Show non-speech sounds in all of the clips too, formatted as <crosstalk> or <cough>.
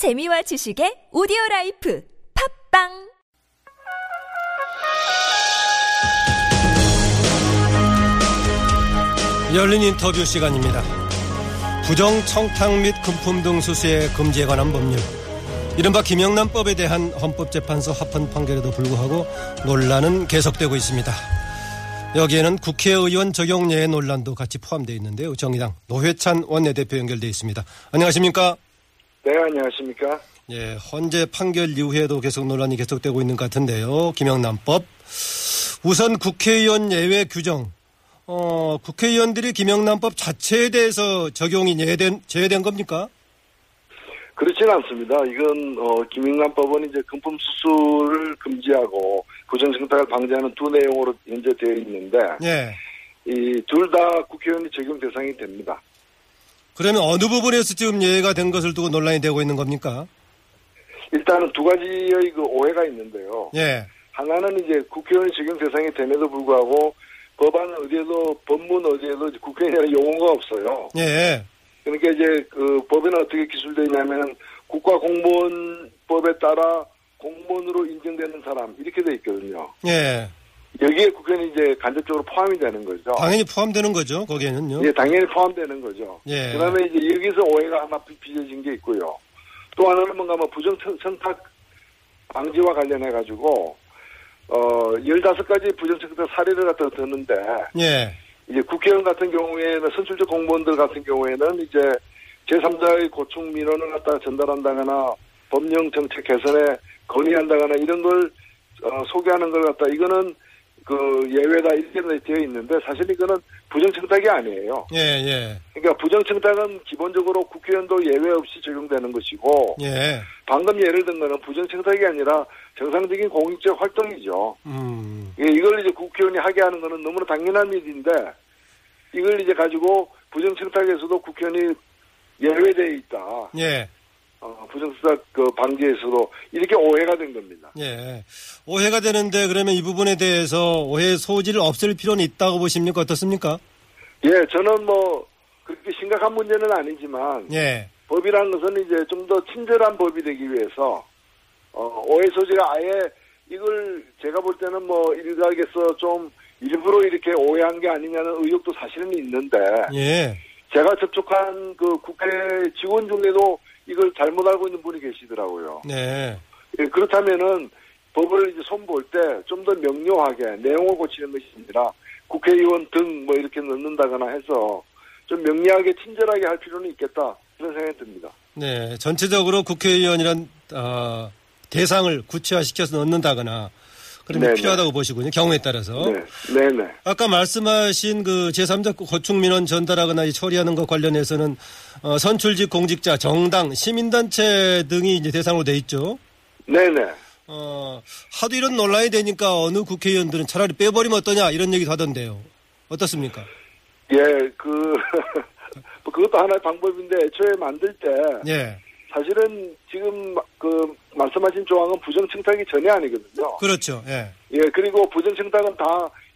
재미와 지식의 오디오 life 팟빵 열린 인터뷰 시간입니다. 부정 청탁 및 금품 등 수수의 금지에 관한 법률. 이른바 김영란법에 대한 헌법재판소 합헌 판결에도 불구하고 논란은 계속되고 있습니다. 여기에는 국회의원 적용예외 논란도 같이 포함되어 있는데요. 정의당 노회찬 원내대표 연결되어 있습니다. 안녕하십니까? 네, 안녕하십니까? 예, 헌재 판결 이후에도 계속 논란이 계속되고 있는 것 같은데요. 김영란법. 우선 국회의원 예외 규정. 어, 국회의원들이 김영란법 자체에 대해서 적용이 예외된, 제외된 겁니까? 그렇지는 않습니다. 이건 어, 김영란법은 이제 금품 수수를 금지하고 부정청탁을 방지하는 두 내용으로 현재 되어 있는데 예. 이둘 다 국회의원이 적용 대상이 됩니다. 그러면 어느 부분에서 지금 예외가 된 것을 두고 논란이 되고 있는 겁니까? 일단은 두 가지의 그 오해가 있는데요. 예. 하나는 이제 국회의원이 적용 대상이 됨에도 불구하고 법안 어디에도 법문 어디에도 국회의원이라는 용어가 없어요. 예. 그러니까 이제 그 법에는 어떻게 기술되어 있냐면 국가공무원법에 따라 공무원으로 인정되는 사람 이렇게 돼 있거든요. 예. 여기에 국회는 이제 간접적으로 포함이 되는 거죠. 당연히 포함되는 거죠. 거기에는요. 예, 당연히 포함되는 거죠. 예. 그다음에 이제 여기서 오해가 하나 빚어진 게 있고요. 또 하나는 뭔가 뭐 부정청탁 방지와 관련해 가지고 어 15가지 부정청탁 사례를 갖다 듣는데 예. 이제 국회의원 같은 경우에는 선출직 공무원들 같은 경우에는 이제 제3자의 고충 민원을 갖다가 전달한다거나 법령 정책 개선에 건의한다거나 이런 걸 어, 소개하는 걸 갖다 이거는 그 예외다 이렇게 되어 있는데 사실 이거는 부정청탁이 아니에요. 예, 예. 그러니까 부정청탁은 기본적으로 국회의원도 예외 없이 적용되는 것이고 예. 방금 예를 든 거는 부정청탁이 아니라 정상적인 공익적 활동이죠. 음. 예, 이걸 이제 국회의원이 하게 하는 거는 너무나 당연한 일인데 이걸 이제 가지고 부정청탁에서도 국회의원이 예외되어 있다. 예. 어, 부정청탁 그 방지에서도 이렇게 오해가 된 겁니다. 예. 오해가 되는데 그러면 이 부분에 대해서 오해 소지를 없앨 필요는 있다고 보십니까? 어떻습니까? 예, 저는 뭐 그렇게 심각한 문제는 아니지만 예. 법이라는 것은 이제 좀 더 친절한 법이 되기 위해서 어, 오해 소지가 아예 이걸 제가 볼 때는 뭐 일각에서 좀 일부러 이렇게 오해한 게 아니냐는 의혹도 사실은 있는데 예. 제가 접촉한 그 국회 직원 중에도 이걸 잘못 알고 있는 분이 계시더라고요. 네. 예, 그렇다면은 법을 이제 손볼 때 좀 더 명료하게 내용을 고치는 것이 아니라 국회의원 등 뭐 이렇게 넣는다거나 해서 좀 명료하게 친절하게 할 필요는 있겠다 그런 생각이 듭니다. 네. 전체적으로 국회의원이란 어, 대상을 구체화시켜서 넣는다거나 그러면 네네. 필요하다고 보시군요. 경우에 따라서. 네, 네, 네. 아까 말씀하신 그 제3자 고충 민원 전달하거나 이 처리하는 것 관련해서는 어, 선출직 공직자, 정당, 시민단체 등이 이제 대상으로 돼 있죠. 네, 네. 어, 하도 이런 논란이 되니까 어느 국회의원들은 차라리 빼버리면 어떠냐 이런 얘기도 하던데요. 어떻습니까? 예, 그 <laughs> 뭐 그것도 하나의 방법인데 애초에 만들 때 예. 사실은 지금 그 말씀하신 조항은 부정청탁이 전혀 아니거든요. 그렇죠. 예. 예, 그리고 부정청탁은 다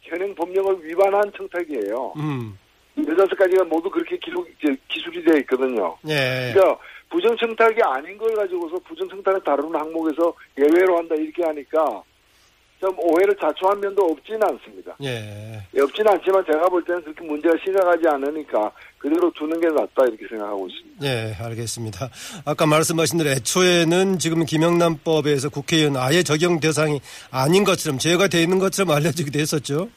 현행 법령을 위반한 청탁이에요. 음. 열다섯 가지가 모두 그렇게 기록, 기술이 되어 있거든요. 예. 그러니까 부정청탁이 아닌 걸 가지고서 부정청탁을 다루는 항목에서 예외로 한다 이렇게 하니까 좀 오해를 자초한 면도 없지는 않습니다. 예. 예, 없지는 않지만 제가 볼 때는 그렇게 문제가 심각하지 않으니까 그대로 두는 게 낫다 이렇게 생각하고 있습니다. 예, 알겠습니다. 아까 말씀하신 대로 애초에는 지금 김영란법에서 국회의원 아예 적용 대상이 아닌 것처럼 제외가 돼 있는 것처럼 알려지기도 했었죠.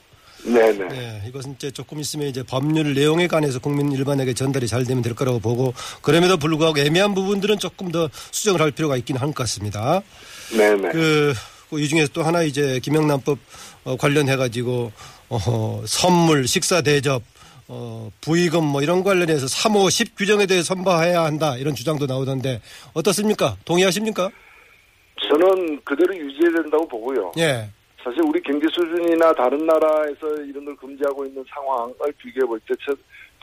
네네. 예, 이것은 이제 조금 있으면 이제 법률 내용에 관해서 국민 일반에게 전달이 잘 되면 될 거라고 보고 그럼에도 불구하고 애매한 부분들은 조금 더 수정을 할 필요가 있긴 할것 같습니다. 네네. 그, 이 중에서 또 하나 이제 김영란법 어, 관련해가지고, 어, 선물, 식사 대접, 어, 부의금 뭐 이런 관련해서 3호 10 규정에 대해 선발해야 한다 이런 주장도 나오던데 어떻습니까? 동의하십니까? 저는 그대로 유지해야 된다고 보고요. 예. 사실 우리 경제 수준이나 다른 나라에서 이런 걸 금지하고 있는 상황을 비교해 볼 때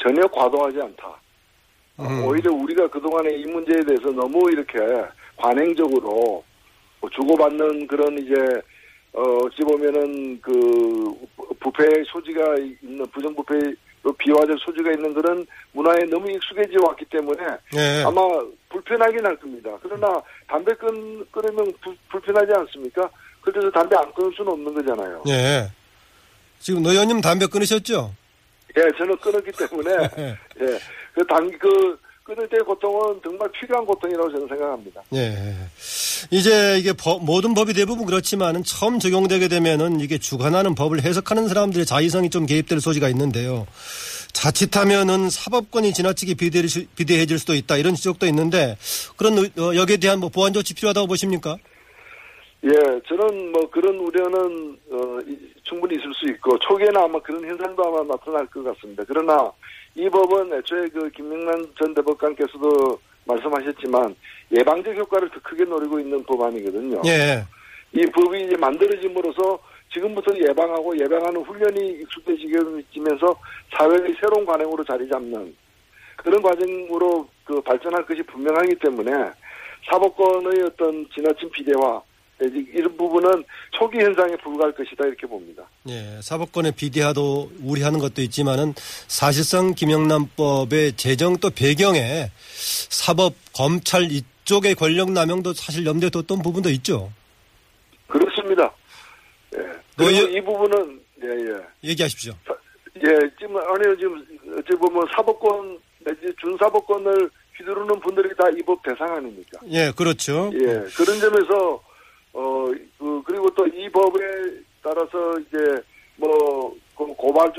전혀 과도하지 않다. 음. 오히려 우리가 그동안에 이 문제에 대해서 너무 이렇게 관행적으로 뭐 주고받는 그런 이제 어, 어찌 보면은 그 부패 소지가 있는 부정부패 또 비화적 소지가 있는 그런 문화에 너무 익숙해져 왔기 때문에 예. 아마 불편하긴 할 겁니다. 그러나 담배 끊, 끊으면 부- 불편하지 않습니까? 그래서 담배 안 끊을 수는 없는 거잖아요. 예. 지금 노 의원님 담배 끊으셨죠? 예, 저는 끊었기 때문에 <laughs> 예. 예, 그 당, 그 때의 고통은 정말 필요한 고통이라고 저는 생각합니다. 예. 이제 이게 법- 모든 법이 대부분 그렇지만은 처음 적용되게 되면은 이게 주관하는 법을 해석하는 사람들의 자의성이 좀 개입될 소지가 있는데요. 자칫하면은 사법권이 지나치게 비대해질, 수도 있다 이런 지적도 있는데 그런 의- 어, 여기에 대한 뭐 보완 조치 필요하다고 보십니까? 예, 저는 뭐 그런 우려는 어, 이- 충분히 있을 수 있고 초기에는 아마 그런 현상도 아마 나타날 것 같습니다. 그러나 이 법은 애초에 그 김명란 전 대법관께서도 말씀하셨지만 예방적 효과를 더 크게 노리고 있는 법안이거든요. 예. 이 법이 이제 만들어짐으로써 지금부터 예방하고 예방하는 훈련이 익숙해지면서 사회의 새로운 관행으로 자리 잡는 그런 과정으로 그 발전할 것이 분명하기 때문에 사법권의 어떤 지나친 비대화 이런 부분은 초기 현상에 불과할 것이다 이렇게 봅니다. 예, 사법권의 비대화도 우려하는 것도 있지만은 사실상 김영란법의 제정 또 배경에 사법 검찰 이쪽의 권력 남용도 사실 염두에 뒀던 부분도 있죠. 그렇습니다. 예. 뭐 그리고 이- 이 부분은 예 예. 얘기하십시오. 예, 지금 아니요 지금 어찌 보면 사법권 내지 준사법권을 휘두르는 분들이 다 이 법 대상 아닙니까? 예, 그렇죠. 예, 그런 점에서 어, 그, 그리고 또 이 법에 따라서 이제 뭐 고- 고발을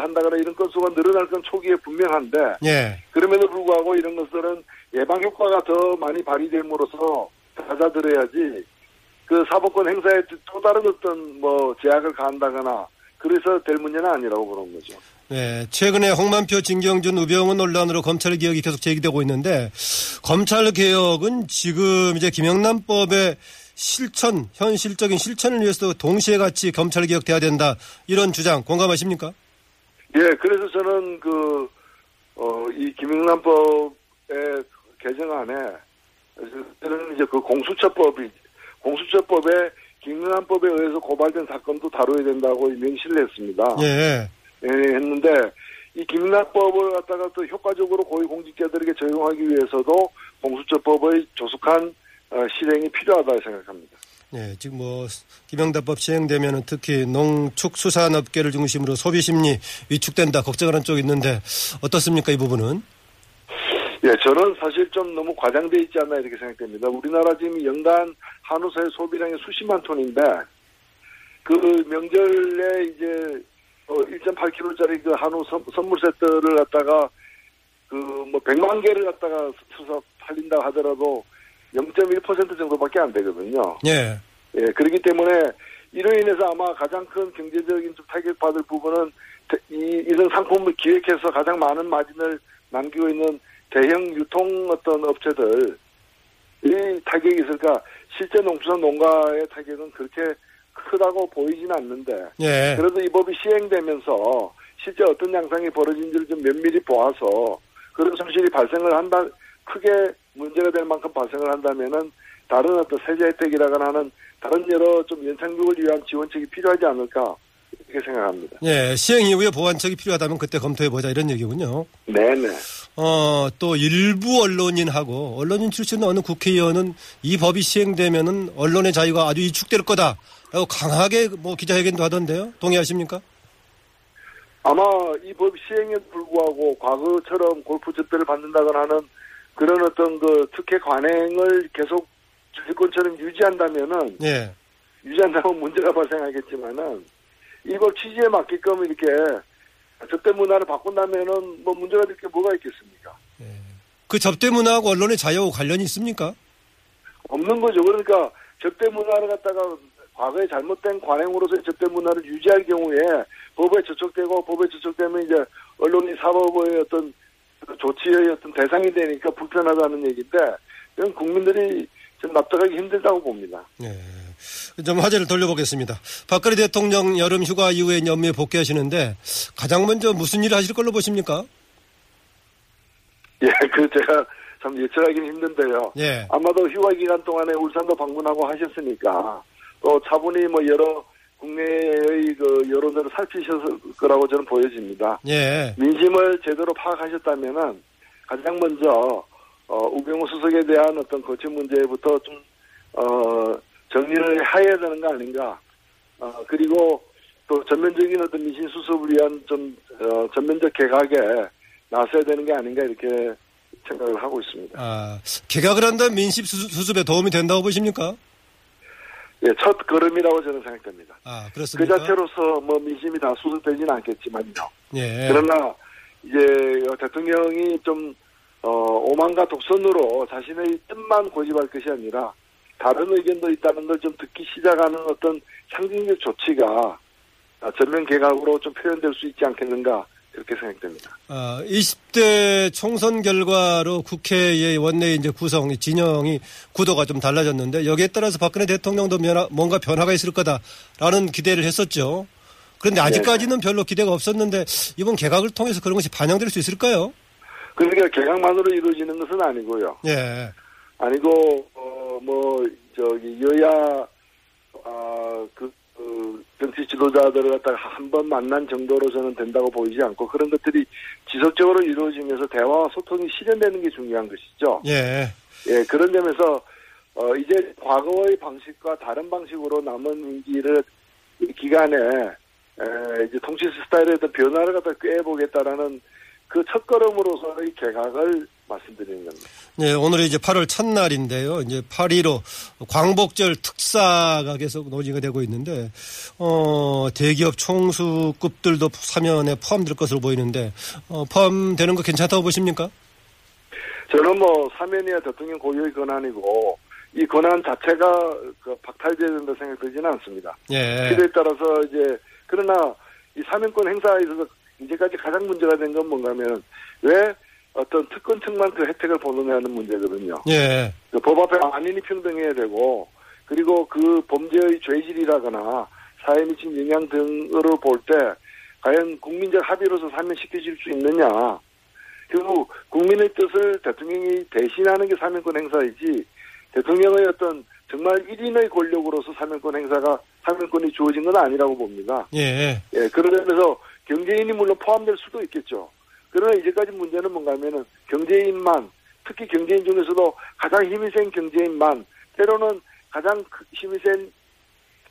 한다거나 이런 건수가 늘어날 건 초기에 분명한데 예, 그럼에도 불구하고 이런 것들은 예방 효과가 더 많이 발휘됨으로써 받아들여야지 그 사법권 행사에 또 다른 어떤 뭐 제약을 가한다거나 그래서 될 문제는 아니라고 보는 거죠. 예, 최근에 홍만표, 진경준, 우병우 논란으로 검찰 개혁이 계속 제기되고 있는데 검찰 개혁은 지금 이제 김영란법의 실천, 현실적인 실천을 위해서 동시에 같이 검찰 개혁돼야 된다 이런 주장 공감하십니까? 예, 그래서 저는 그, 어, 이 김영란법의 개정안에, 저는 이제 그 공수처법이, 공수처법에 김영란법에 의해서 고발된 사건도 다뤄야 된다고 명시를 했습니다. 예, 예, 했는데, 이 김영란법을 갖다가 또 효과적으로 고위공직자들에게 적용하기 위해서도 공수처법의 조속한 어, 실행이 필요하다 생각합니다. 예, 지금 뭐 김영란법 시행되면은 특히 농축수산업계를 중심으로 소비 심리 위축된다 걱정하는 쪽이 있는데 어떻습니까 이 부분은? 예, 저는 사실 좀 너무 과장돼 있지 않나 이렇게 생각됩니다. 우리나라 지금 연간 한우사의 소비량이 수십만 톤인데 그 명절에 이제 어 1.8kg짜리 그 한우 선, 선물 세트를 갖다가 그 뭐 100만 개를 갖다가 수서 팔린다 하더라도 0.1% 정도밖에 안 되거든요. 예, 예, 그렇기 때문에 이로 인해서 아마 가장 큰 경제적인 좀 타격받을 부분은 대- 이, 이런 상품을 기획해서 가장 많은 마진을 남기고 있는 대형 유통 어떤 업체들, 이 타격이 있을까? 실제 농수산 농가의 타격은 그렇게 크다고 보이지는 않는데, 예, 그래도 이 법이 시행되면서 실제 어떤 양상이 벌어진지를 좀 면밀히 보아서 그런 손실이 발생을 한다, 크게 문제가 될 만큼 발생을 한다면은 다른 어떤 세제 혜택이라거나 하는 다른 여러 좀 연착륙을 위한 지원책이 필요하지 않을까 이렇게 생각합니다. 예, 시행 이후에 보완책이 필요하다면 그때 검토해 보자 이런 얘기군요. 네네. 어, 또 일부 언론인하고 언론인 출신 어느 국회의원은 이 법이 시행되면은 언론의 자유가 아주 위축될 거다라고 강하게 뭐 기자회견도 하던데요. 동의하십니까? 아마 이 법 시행에 불구하고 과거처럼 골프 접대를 받는다거나 하는 그런 어떤 그 특혜 관행을 계속 주권처럼 유지한다면은 예. 유지한다면 문제가 발생하겠지만은 이법 취지에 맞게끔 이렇게 접대 문화를 바꾼다면은 뭐 문제가 될 게 뭐가 있겠습니까? 그 접대 문화하고 언론의 자유하고 관련이 있습니까? 없는 거죠. 그러니까 접대 문화를 갖다가 과거에 잘못된 관행으로서의 접대 문화를 유지할 경우에 법에 저촉되고 법에 저촉되면 이제 언론이 사법의 어떤 조치의 어떤 대상이 되니까 불편하다는 얘기인데 이건 국민들이 좀 납득하기 힘들다고 봅니다. 예. 좀 화제를 돌려보겠습니다. 박근혜 대통령 여름 휴가 이후에 연미에 복귀하시는데 가장 먼저 무슨 일을 하실 걸로 보십니까? 예, <laughs> 그 제가 참 예측하기는 힘든데요. 예. 아마도 휴가 기간 동안에 울산도 방문하고 하셨으니까 또 차분히 뭐 여러 국내의 그 여론들을 살피셨을 거라고 저는 보여집니다. 예. 민심을 제대로 파악하셨다면은 가장 먼저 어, 우병우 수석에 대한 어떤 거취 문제부터 좀 어, 정리를 해야 되는 거 아닌가. 어, 그리고 또 전면적인 어떤 민심 수습을 위한 좀 어, 전면적 개각에 나서야 되는 게 아닌가 이렇게 생각을 하고 있습니다. 아, 개각을 한다면 민심 수습- 수습에 도움이 된다고 보십니까? 예, 첫 걸음이라고 저는 생각됩니다. 아, 그 그렇습니까? 자체로서 뭐 민심이 다 수습되지는 않겠지만요. 예. 그러나 이제 대통령이 좀 어, 오만과 독선으로 자신의 뜻만 고집할 것이 아니라 다른 의견도 있다는 걸 좀 듣기 시작하는 어떤 상징적 조치가 아, 전면 개각으로 좀 표현될 수 있지 않겠는가 그렇게 생각됩니다. 아, 20대 총선 결과로 국회의 원내 이제 구성, 진영이 구도가 좀 달라졌는데 여기에 따라서 박근혜 대통령도 변화, 뭔가 변화가 있을 거다라는 기대를 했었죠. 그런데 아직까지는 별로 기대가 없었는데 이번 개각을 통해서 그런 것이 반영될 수 있을까요? 그러니까 개각만으로 이루어지는 것은 아니고요. 예. 아니고 어 뭐 저기 여야 아그 그 정치 지도자들을 갖다가 한 번 만난 정도로 저는 된다고 보이지 않고 그런 것들이 지속적으로 이루어지면서 대화와 소통이 실현되는 게 중요한 것이죠. 예. 예 그런 점에서 어 이제 과거의 방식과 다른 방식으로 남은 임기를 이 기간에 에 이제 통치 스타일에 어떤 변화를 갖다 꾀해보겠다라는 그 첫걸음으로서의 개각을 말씀드리는 겁니다. 네, 오늘이 이제 8월 첫날인데요. 이제 8.15 광복절 특사가 계속 논의가 되고 있는데, 어, 대기업 총수급들도 사면에 포함될 것으로 보이는데, 어, 포함되는 거 괜찮다고 보십니까? 저는 뭐 사면이야 대통령 고유의 권한이고 이 권한 자체가 그 박탈돼야 된다 생각되지는 않습니다. 예. 필요에 따라서 이제 그러나 이 사면권 행사에 있어서 이제까지 가장 문제가 된 건 뭔가면 왜 어떤 특권층만 그 혜택을 보느냐는 문제거든요. 예. 그법 앞에 만인이 평등해야 되고 그리고 그 범죄의 죄질이라거나 사회에 미친 영향 등으로 볼 때 과연 국민적 합의로서 사면시켜질 수 있느냐. 결국 국민의 뜻을 대통령이 대신하는 게 사면권 행사이지 대통령의 어떤 정말 1인의 권력으로서 사면권 행사가 사면권이 주어진 건 아니라고 봅니다. 예. 예, 그러면서 경제인이 물론 포함될 수도 있겠죠. 그러나 이제까지 문제는 뭔가 하면은 경제인만, 특히 경제인 중에서도 가장 힘이 센 경제인만, 때로는 가장 그 힘이 센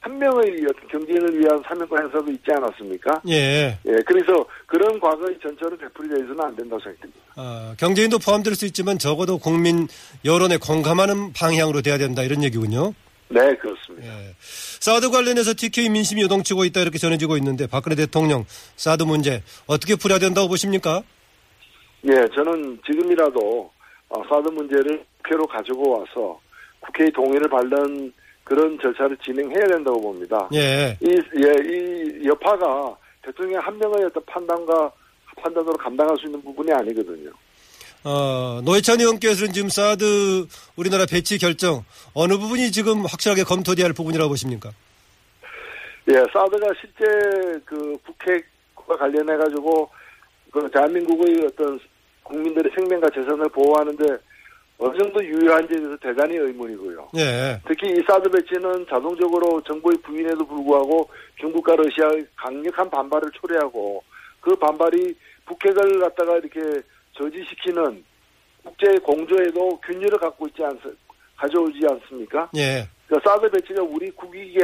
한 명의 경제인을 위한 사면권 행사도 있지 않았습니까? 예. 예, 그래서 그런 과거의 전철을 되풀이되어서는 안 된다고 생각됩니다. 아, 경제인도 포함될 수 있지만 적어도 국민 여론에 공감하는 방향으로 돼야 된다 이런 얘기군요. 네, 그렇습니다. 예. 사드 관련해서 TK 민심이 요동치고 있다 이렇게 전해지고 있는데 박근혜 대통령 사드 문제 어떻게 풀어야 된다고 보십니까? 예, 저는 지금이라도 어, 사드 문제를 국회로 가지고 와서 국회의 동의를 받는 그런 절차를 진행해야 된다고 봅니다. 예. 이, 예, 이 여파가 대통령 한 명의 어떤 판단과 판단으로 감당할 수 있는 부분이 아니거든요. 어, 노회찬 의원께서는 지금 사드 우리나라 배치 결정 어느 부분이 지금 확실하게 검토돼야 할 부분이라고 보십니까? 예, 사드가 실제 그 북핵과 관련해 가지고 그 대한민국의 어떤 국민들의 생명과 재산을 보호하는데 어느 정도 유효한지에 대해서 대단히 의문이고요. 예. 특히 이 사드 배치는 자동적으로 정부의 부인에도 불구하고 중국과 러시아의 강력한 반발을 초래하고 그 반발이 북핵을 갖다가 이렇게 저지시키는 국제 공조에도 균열을 갖고 있지 않, 가져오지 않습니까? 예. 그 사드 배치가 우리 국익에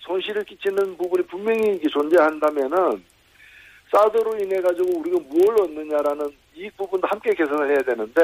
손실을 끼치는 부분이 분명히 존재한다면은 사드로 인해 가지고 우리가 무엇을 얻느냐라는 이익 부분도 함께 개선을 해야 되는데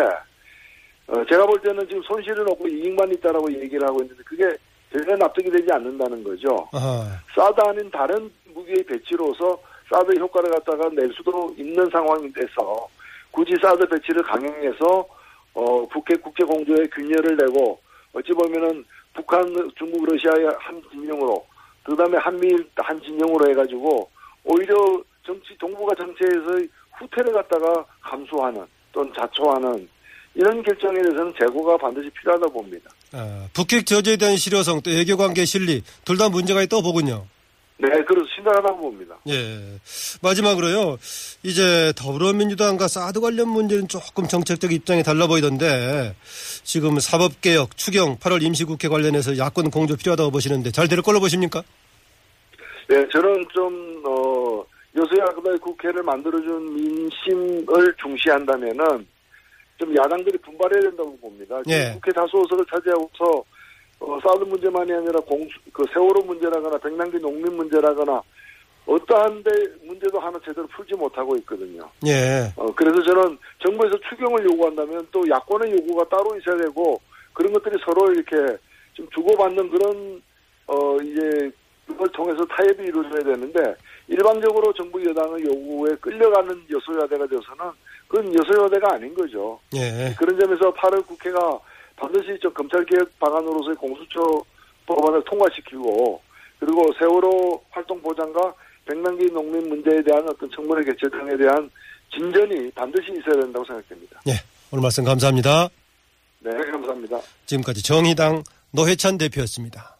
어, 제가 볼 때는 지금 손실은 없고 이익만 있다라고 얘기를 하고 있는데 그게 전혀 납득이 되지 않는다는 거죠. 아하. 사드 아닌 다른 무기의 배치로서 사드 효과를 갖다가 낼 수도 있는 상황이 돼서 굳이 사드 배치를 강행해서 어, 북핵 국제 공조에 균열을 내고 어찌 보면은 북한, 중국, 러시아의 한 진영으로 그다음에 한미일 한 진영으로 해가지고 오히려 정치 동북아 정치에서의 후퇴를 갖다가 감수하는 또는 자초하는 이런 결정에 대해서는 재고가 반드시 필요하다 봅니다. 아, 북핵 저지에 대한 실효성 또 외교관계 실리 둘 다 문제가 있다고 보군요. 네, 그래서 심각하다고 봅니다. 예. 마지막으로요. 이제 더불어민주당과 사드 관련 문제는 조금 정책적 입장이 달라 보이던데 지금 사법개혁, 추경, 8월 임시국회 관련해서 야권 공조 필요하다고 보시는데 잘 될 걸로 보십니까? 네, 저는 좀, 어, 여소야구의 국회를 만들어준 민심을 중시한다면은 좀 야당들이 분발해야 된다고 봅니다. 예. 국회 다수호석을 차지하고서 어, 사드 문제만이 아니라 공수, 그 세월호 문제라거나 백남기 농민 문제라거나 어떠한 데 문제도 하나 제대로 풀지 못하고 있거든요. 예. 어, 그래서 저는 정부에서 추경을 요구한다면 또 야권의 요구가 따로 있어야 되고 그런 것들이 서로 이렇게 좀 주고받는 그런 어 이제 그걸 통해서 타협이 이루어져야 되는데 일방적으로 정부 여당의 요구에 끌려가는 여소야대가 되어서는 그건 여소야대가 아닌 거죠. 예. 그런 점에서 8월 국회가 반드시 저 검찰개혁 방안으로서의 공수처 법안을 통과시키고 그리고 세월호 활동 보장과 백남기 농민 문제에 대한 어떤 청문회 개최 등에 대한 진전이 반드시 있어야 된다고 생각됩니다. 예. 오늘 말씀 감사합니다. 네, 감사합니다. 지금까지 정의당 노회찬 대표였습니다.